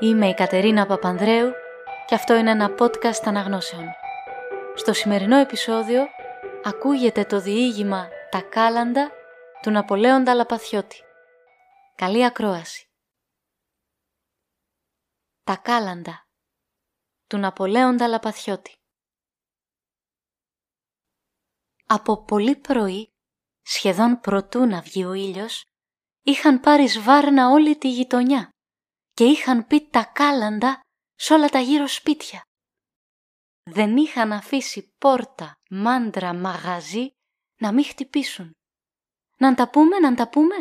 Είμαι η Κατερίνα Παπανδρέου και αυτό είναι ένα podcast αναγνώσεων. Στο σημερινό επεισόδιο ακούγεται το διήγημα «Τα κάλαντα» του Ναπολέοντα Λαπαθιώτη. Καλή ακρόαση. «Τα κάλαντα» του Ναπολέοντα Λαπαθιώτη. Από πολύ πρωί, σχεδόν προτού να βγει ο ήλιος, είχαν πάρει σβάρνα όλη τη γειτονιά και είχαν πει τα κάλαντα σ' όλα τα γύρω σπίτια. Δεν είχαν αφήσει πόρτα, μάντρα, μαγαζί να μην χτυπήσουν. Να τα πούμε, να τα πούμε.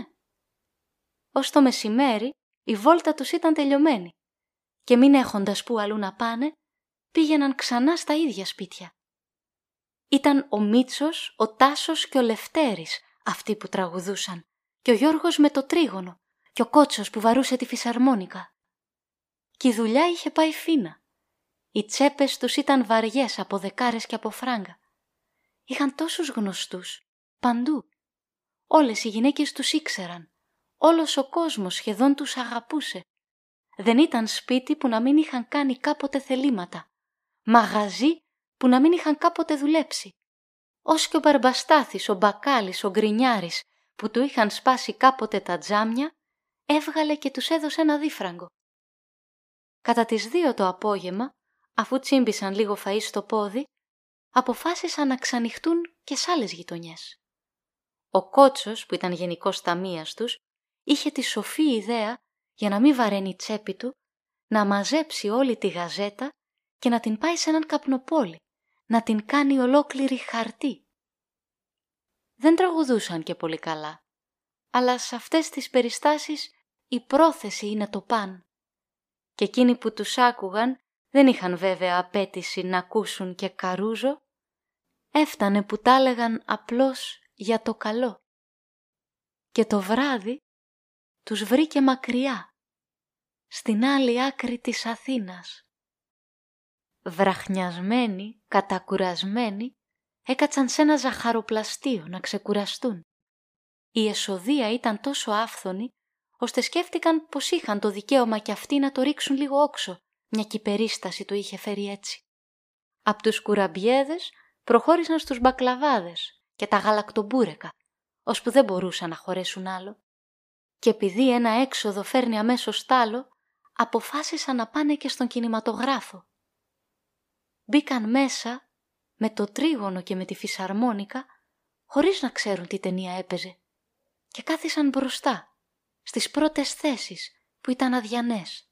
Ως το μεσημέρι η βόλτα τους ήταν τελειωμένη και μην έχοντας που αλλού να πάνε, πήγαιναν ξανά στα ίδια σπίτια. Ήταν ο Μίτσος, ο Τάσος και ο Λευτέρης αυτοί που τραγουδούσαν και ο Γιώργος με το τρίγωνο και ο Κότσος που βαρούσε τη φυσαρμόνικα. Και η δουλειά είχε πάει φίνα. Οι τσέπες τους ήταν βαριές από δεκάρες και από φράγκα. Είχαν τόσους γνωστούς, παντού. Όλες οι γυναίκες τους ήξεραν. Όλος ο κόσμος σχεδόν τους αγαπούσε. Δεν ήταν σπίτι που να μην είχαν κάνει κάποτε θελήματα. Μαγαζί που να μην είχαν κάποτε δουλέψει. Ως και ο Μπαρμπαστάθης, ο Μπακάλης, ο Γκρινιάρης που του είχαν σπάσει κάποτε τα τζάμια, έβγαλε και τους έδωσε ένα δίφραγκο. Κατά τις δύο το απόγευμα, αφού τσίμπησαν λίγο φαΐ στο πόδι, αποφάσισαν να ξανοιχτούν και σ' άλλες γειτονιές. Ο Κότσος, που ήταν γενικός ταμείας τους, είχε τη σοφή ιδέα, για να μην βαραίνει η τσέπη του, να μαζέψει όλη τη γαζέτα και να την πάει σε έναν καπνοπόλι, να την κάνει ολόκληρη χαρτί. Δεν τραγουδούσαν και πολύ καλά, αλλά σε αυτές τις περιστάσεις η πρόθεση είναι το παν. Και εκείνοι που τους άκουγαν δεν είχαν βέβαια απέτηση να ακούσουν και καρούζο, έφτανε που τα έλεγαν απλώς για το καλό. Και το βράδυ τους βρήκε μακριά, στην άλλη άκρη της Αθήνας. Βραχνιασμένοι, κατακουρασμένοι, έκατσαν σε ένα ζαχαροπλαστείο να ξεκουραστούν. Η εσοδεία ήταν τόσο άφθονη, ώστε σκέφτηκαν πως είχαν το δικαίωμα κι αυτοί να το ρίξουν λίγο όξο, μια κυπερίσταση το είχε φέρει έτσι. Απ' τους κουραμπιέδες προχώρησαν στους μπακλαβάδες και τα γαλακτομπούρεκα, ώσπου δεν μπορούσαν να χωρέσουν άλλο. Και επειδή ένα έξοδο φέρνει αμέσως τ' άλλο, αποφάσισαν να πάνε και στον κινηματογράφο. Μπήκαν μέσα με το τρίγωνο και με τη φυσαρμόνικα, χωρίς να ξέρουν τι ταινία έπαιζε, και κάθισαν μπροστά, στις πρώτες θέσεις που ήταν αδιανές.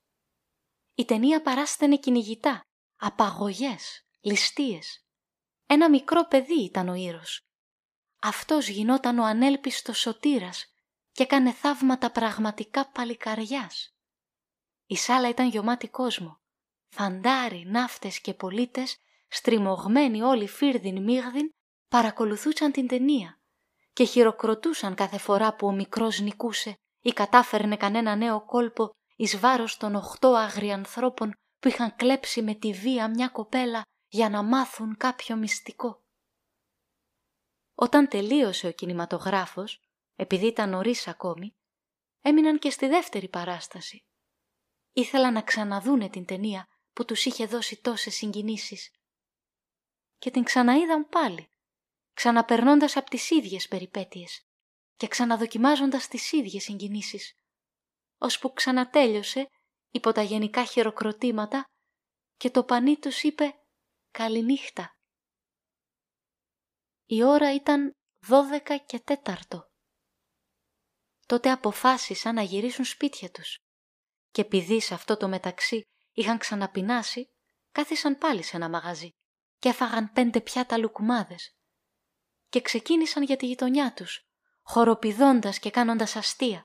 Η ταινία παράστανε κυνηγητά, απαγωγές, ληστείες. Ένα μικρό παιδί ήταν ο ήρος. Αυτός γινόταν ο ανέλπιστος σωτήρας και έκανε θαύματα πραγματικά παλικαριάς. Η σάλα ήταν γεμάτη κόσμο. Φαντάροι, ναύτες και πολίτες στριμωγμένοι όλοι φίρδιν μίγδιν, παρακολουθούσαν την ταινία και χειροκροτούσαν κάθε φορά που ο μικρός νικούσε ή κατάφερνε κανένα νέο κόλπο εις βάρος των οχτώ αγριανθρώπων που είχαν κλέψει με τη βία μια κοπέλα για να μάθουν κάποιο μυστικό. Όταν τελείωσε ο κινηματογράφος, επειδή ήταν νωρίς ακόμη, έμειναν και στη δεύτερη παράσταση. Ήθελαν να ξαναδούνε την ταινία που τους είχε δώσει τόσες συγκινήσεις και την ξαναείδαν πάλι, ξαναπερνώντας από τις ίδιες περιπέτειες και ξαναδοκιμάζοντας τις ίδιες συγκινήσεις, ώσπου ξανατέλειωσε υπό τα γενικά χειροκροτήματα και το πανί τους είπε «Καληνύχτα». Η ώρα ήταν δώδεκα και τέταρτο. Τότε αποφάσισαν να γυρίσουν σπίτια τους και επειδή σε αυτό το μεταξύ είχαν ξαναπεινάσει, κάθισαν πάλι σε ένα μαγαζί και έφαγαν πέντε πιάτα λουκουμάδες και ξεκίνησαν για τη γειτονιά τους, χοροπηδώντας και κάνοντας αστεία,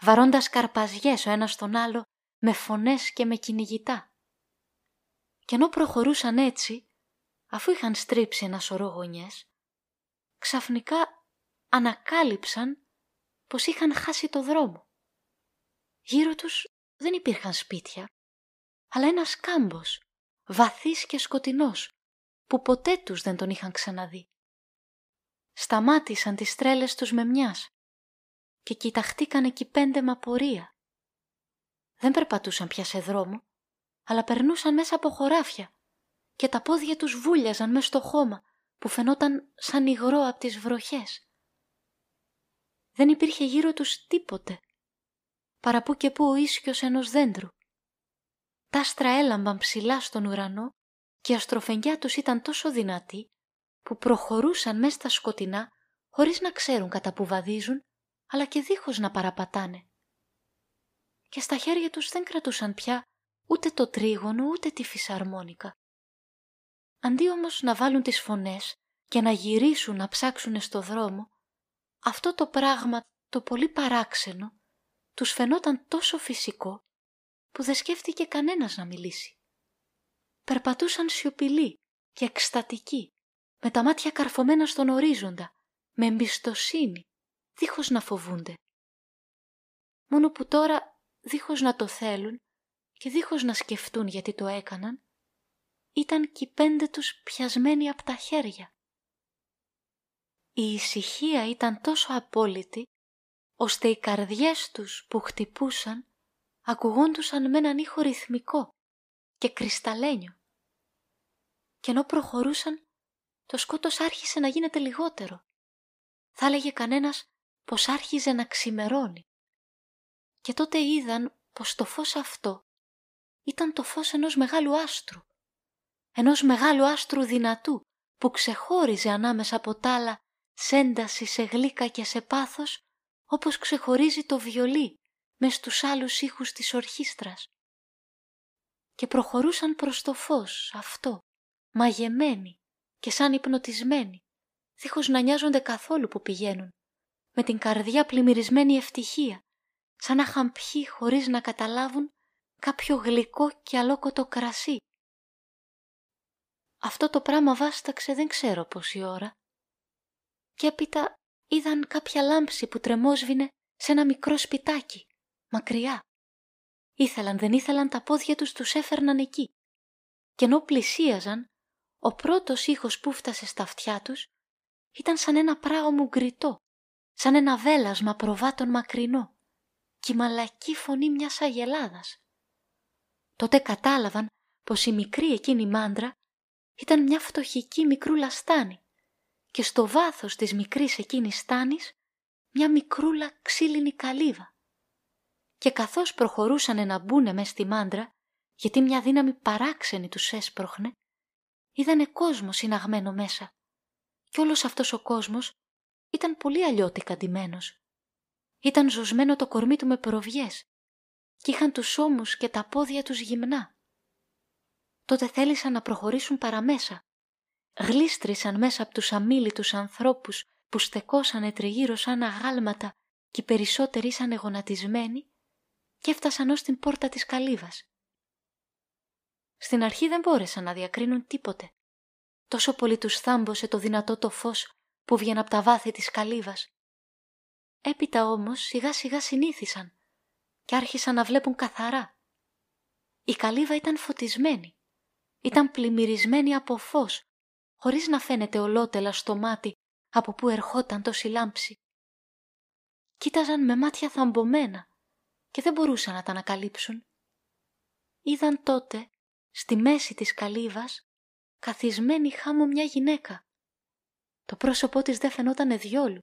βαρώντας καρπαζιές ο ένας τον άλλο με φωνές και με κυνηγητά. Και ενώ προχωρούσαν έτσι, αφού είχαν στρίψει ένα σωρό γωνιές, ξαφνικά ανακάλυψαν πως είχαν χάσει το δρόμο. Γύρω τους δεν υπήρχαν σπίτια, αλλά ένας κάμπος, βαθύς και σκοτεινός, που ποτέ τους δεν τον είχαν ξαναδεί. Σταμάτησαν τις τρέλες τους με μιας και κοιταχτήκαν εκεί πέντε με απορία. Δεν περπατούσαν πια σε δρόμο, αλλά περνούσαν μέσα από χωράφια και τα πόδια τους βούλιαζαν μέσα στο χώμα που φαινόταν σαν υγρό από τις βροχές. Δεν υπήρχε γύρω τους τίποτε, παρά που και που ο ίσιος ενός δέντρου. Τα άστρα έλαμπαν ψηλά στον ουρανό και η αστροφενιά τους ήταν τόσο δυνατή που προχωρούσαν μέσα στα σκοτεινά χωρίς να ξέρουν κατά που βαδίζουν, αλλά και δίχως να παραπατάνε. Και στα χέρια τους δεν κρατούσαν πια ούτε το τρίγωνο ούτε τη φυσαρμόνικα. Αντί όμως να βάλουν τις φωνές και να γυρίσουν να ψάξουν στο δρόμο, αυτό το πράγμα το πολύ παράξενο τους φαινόταν τόσο φυσικό που δεν σκέφτηκε κανένας να μιλήσει. Περπατούσαν σιωπηλοί και εκστατικοί, με τα μάτια καρφωμένα στον ορίζοντα, με εμπιστοσύνη, δίχως να φοβούνται. Μόνο που τώρα, δίχως να το θέλουν και δίχως να σκεφτούν γιατί το έκαναν, ήταν και οι πέντε τους πιασμένοι από τα χέρια. Η ησυχία ήταν τόσο απόλυτη, ώστε οι καρδιές τους που χτυπούσαν ακουγόντουσαν με έναν ήχο ρυθμικό και κρυσταλλένιο. Και ενώ προχωρούσαν, το σκότος άρχισε να γίνεται λιγότερο. Θα έλεγε κανένας πως άρχιζε να ξημερώνει. Και τότε είδαν πως το φως αυτό ήταν το φως ενός μεγάλου άστρου. Ενός μεγάλου άστρου δυνατού που ξεχώριζε ανάμεσα από τ' άλλα σε ένταση, σε γλύκα και σε πάθος όπως ξεχωρίζει το βιολί μες στους άλλους ήχους της ορχήστρας. Και προχωρούσαν προς το φως αυτό, μαγεμένοι και σαν υπνοτισμένοι, δίχως να νοιάζονται καθόλου που πηγαίνουν, με την καρδιά πλημμυρισμένη ευτυχία, σαν να είχαν πιει χωρίς να καταλάβουν κάποιο γλυκό και αλόκοτο κρασί. Αυτό το πράγμα βάσταξε δεν ξέρω πόση ώρα. Και έπειτα είδαν κάποια λάμψη που τρεμόσβηνε σε ένα μικρό σπιτάκι, μακριά. Ήθελαν δεν ήθελαν τα πόδια τους τους έφερναν εκεί. Και ενώ πλησίαζαν, ο πρώτος ήχος που φτάσε στα αυτιά τους ήταν σαν ένα πράγμα γκριτό, σαν ένα βέλασμα προβάτων μακρινό και η μαλακή φωνή μιας αγελάδας. Τότε κατάλαβαν πως η μικρή εκείνη μάντρα ήταν μια φτωχική μικρούλα στάνη και στο βάθος της μικρής εκείνης στάνης μια μικρούλα ξύλινη καλύβα. Και καθώς προχωρούσαν να μπουνε μες στη μάντρα, γιατί μια δύναμη παράξενη τους έσπροχνε, είδανε κόσμος συναγμένο μέσα. Και όλος αυτός ο κόσμος ήταν πολύ αλλιώτικα ντυμένος. Ήταν ζωσμένο το κορμί του με προβιές και είχαν τους ώμους και τα πόδια τους γυμνά. Τότε θέλησαν να προχωρήσουν παραμέσα. Γλίστρησαν μέσα από τους αμήλυτους ανθρώπους που στεκόσανε τριγύρω σαν αγάλματα και οι περισσότεροι ήσαν γονατισμένοι και έφτασαν ως την πόρτα της καλύβας. Στην αρχή δεν μπόρεσαν να διακρίνουν τίποτε. Τόσο πολύ τους θάμπωσε το δυνατό το φως που βγαίνει από τα βάθη της καλύβας. Έπειτα όμως σιγά σιγά συνήθισαν και άρχισαν να βλέπουν καθαρά. Η καλύβα ήταν φωτισμένη. Ήταν πλημμυρισμένη από φως, χωρίς να φαίνεται ολότελα στο μάτι από που ερχόταν τόση λάμψη. Κοίταζαν με μάτια θαμπομένα και δεν μπορούσαν να τα ανακαλύψουν. Είδαν τότε, στη μέση της καλύβας, καθισμένη χάμω μια γυναίκα. Το πρόσωπό της δεν φαινόταν διόλου.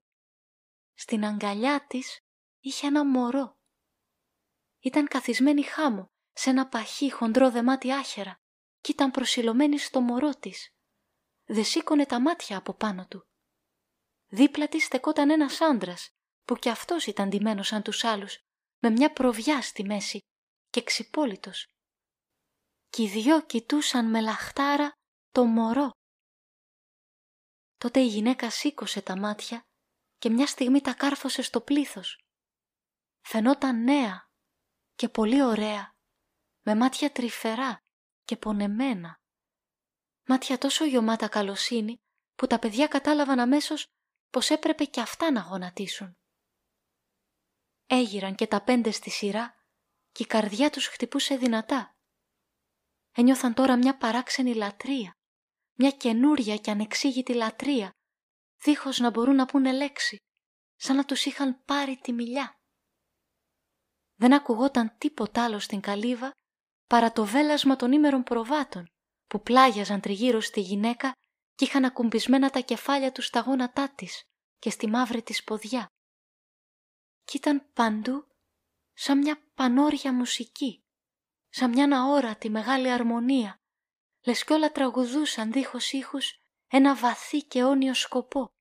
Στην αγκαλιά της είχε ένα μωρό. Ήταν καθισμένη χάμω σε ένα παχύ χοντρό δεμάτι άχερα και ήταν προσιλωμένη στο μωρό της. Δε σήκωνε τα μάτια από πάνω του. Δίπλα της στεκόταν ένας άντρας που κι αυτός ήταν ντυμένος σαν τους άλλους, με μια προβιά στη μέση και ξυπόλυτος. Κι οι δυο κοιτούσαν με λαχτάρα το μωρό. Τότε η γυναίκα σήκωσε τα μάτια και μια στιγμή τα κάρφωσε στο πλήθος. Φαινόταν νέα και πολύ ωραία, με μάτια τρυφερά και πονεμένα. Μάτια τόσο γιωμάτα καλοσύνη που τα παιδιά κατάλαβαν αμέσως πως έπρεπε και αυτά να γονατίσουν. Έγυραν και τα πέντε στη σειρά και η καρδιά τους χτυπούσε δυνατά. Ένιωθαν τώρα μια παράξενη λατρεία, μια καινούρια και ανεξήγητη λατρεία, δίχως να μπορούν να πούνε λέξη, σαν να τους είχαν πάρει τη μιλιά. δεν ακουγόταν τίποτα άλλο στην καλύβα παρά το βέλασμα των ήμερων προβάτων που πλάγιαζαν τριγύρω στη γυναίκα και είχαν ακουμπισμένα τα κεφάλια τους στα γόνατά της και στη μαύρη της ποδιά. Κι ήταν παντού σαν μια πανόρια μουσική, σαν μια αόρατη μεγάλη αρμονία, λες κι όλα τραγουδούσαν δίχως ήχους ένα βαθύ και όνιο σκοπό.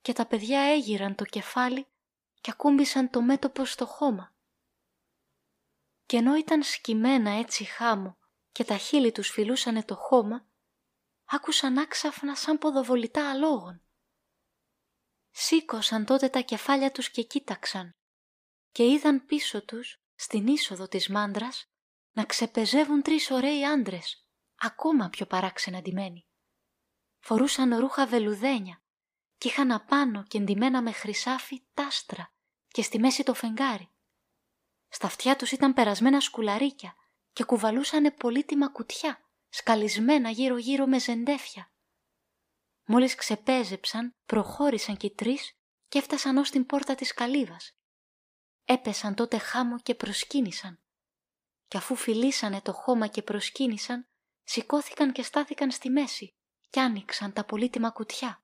Και τα παιδιά έγιραν το κεφάλι και ακούμπησαν το μέτωπο στο χώμα. Και ενώ ήταν σκυμμένα έτσι χάμω και τα χείλη τους φιλούσανε το χώμα, άκουσαν άξαφνα σαν ποδοβολητά αλόγων. Σήκωσαν τότε τα κεφάλια τους και κοίταξαν και είδαν πίσω τους, στην είσοδο της μάντρας, να ξεπεζεύουν τρεις ωραίοι άντρες, ακόμα πιο παράξενα ντυμένοι. Φορούσαν ρούχα βελουδένια και είχαν απάνω και εντυμένα με χρυσάφι τάστρα και στη μέση το φεγγάρι. Στα αυτιά τους ήταν περασμένα σκουλαρίκια και κουβαλούσανε πολύτιμα κουτιά, σκαλισμένα γύρω-γύρω με ζεντέφια. Μόλις ξεπέζεψαν, προχώρησαν και οι τρεις και έφτασαν ως την πόρτα της καλύβας. Έπεσαν τότε χάμω και προσκύνησαν. Και αφού φιλήσανε το χώμα και προσκύνησαν, σηκώθηκαν και στάθηκαν στη μέση κι άνοιξαν τα πολύτιμα κουτιά.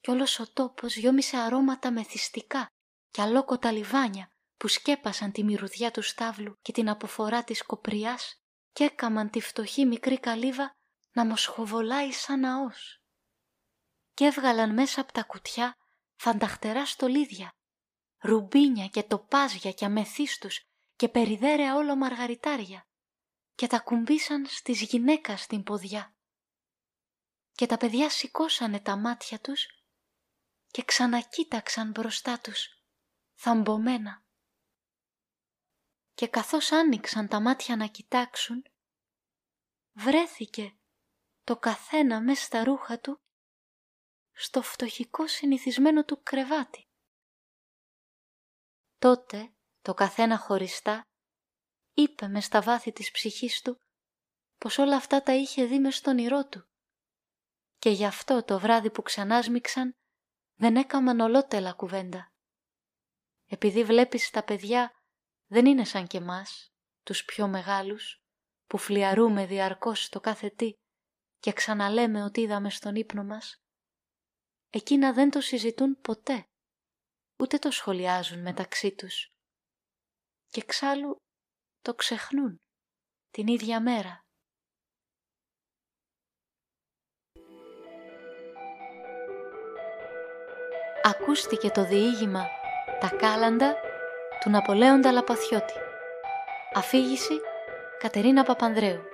Κι όλος ο τόπος γιόμισε αρώματα μεθυστικά και αλόκοτα λιβάνια που σκέπασαν τη μυρουδιά του στάβλου και την αποφορά της κοπριάς και έκαμαν τη φτωχή μικρή καλύβα να μοσχοβολάει σαν ναός. Και έβγαλαν μέσα από τα κουτιά φανταχτερά στολίδια, ρουμπίνια και τοπάζια και αμεθύστους και περιδέρεα όλο μαργαριτάρια και τα κουμπίσαν στις γυναίκας την ποδιά. Και τα παιδιά σηκώσανε τα μάτια τους και ξανακοίταξαν μπροστά τους, θαμβωμένα και καθώς άνοιξαν τα μάτια να κοιτάξουν, βρέθηκε το καθένα μέσα στα ρούχα του στο φτωχικό συνηθισμένο του κρεβάτι. Τότε το καθένα χωριστά είπε μες στα βάθη της ψυχής του πως όλα αυτά τα είχε δει μες στον ηρώ του και γι' αυτό το βράδυ που ξανάσμιξαν δεν έκαμαν ολότελα κουβέντα. Επειδή βλέπεις τα παιδιά δεν είναι σαν και μας, τους πιο μεγάλους, που φλιαρούμε διαρκώς το κάθε τι και ξαναλέμε ότι είδαμε στον ύπνο μας. Εκείνα δεν το συζητούν ποτέ, ούτε το σχολιάζουν μεταξύ τους. Και εξάλλου το ξεχνούν την ίδια μέρα. Ακούστηκε το διήγημα «Τα κάλαντα» του Ναπολέοντα Λαπαθιώτη. Αφήγηση Κατερίνα Παπανδρέου.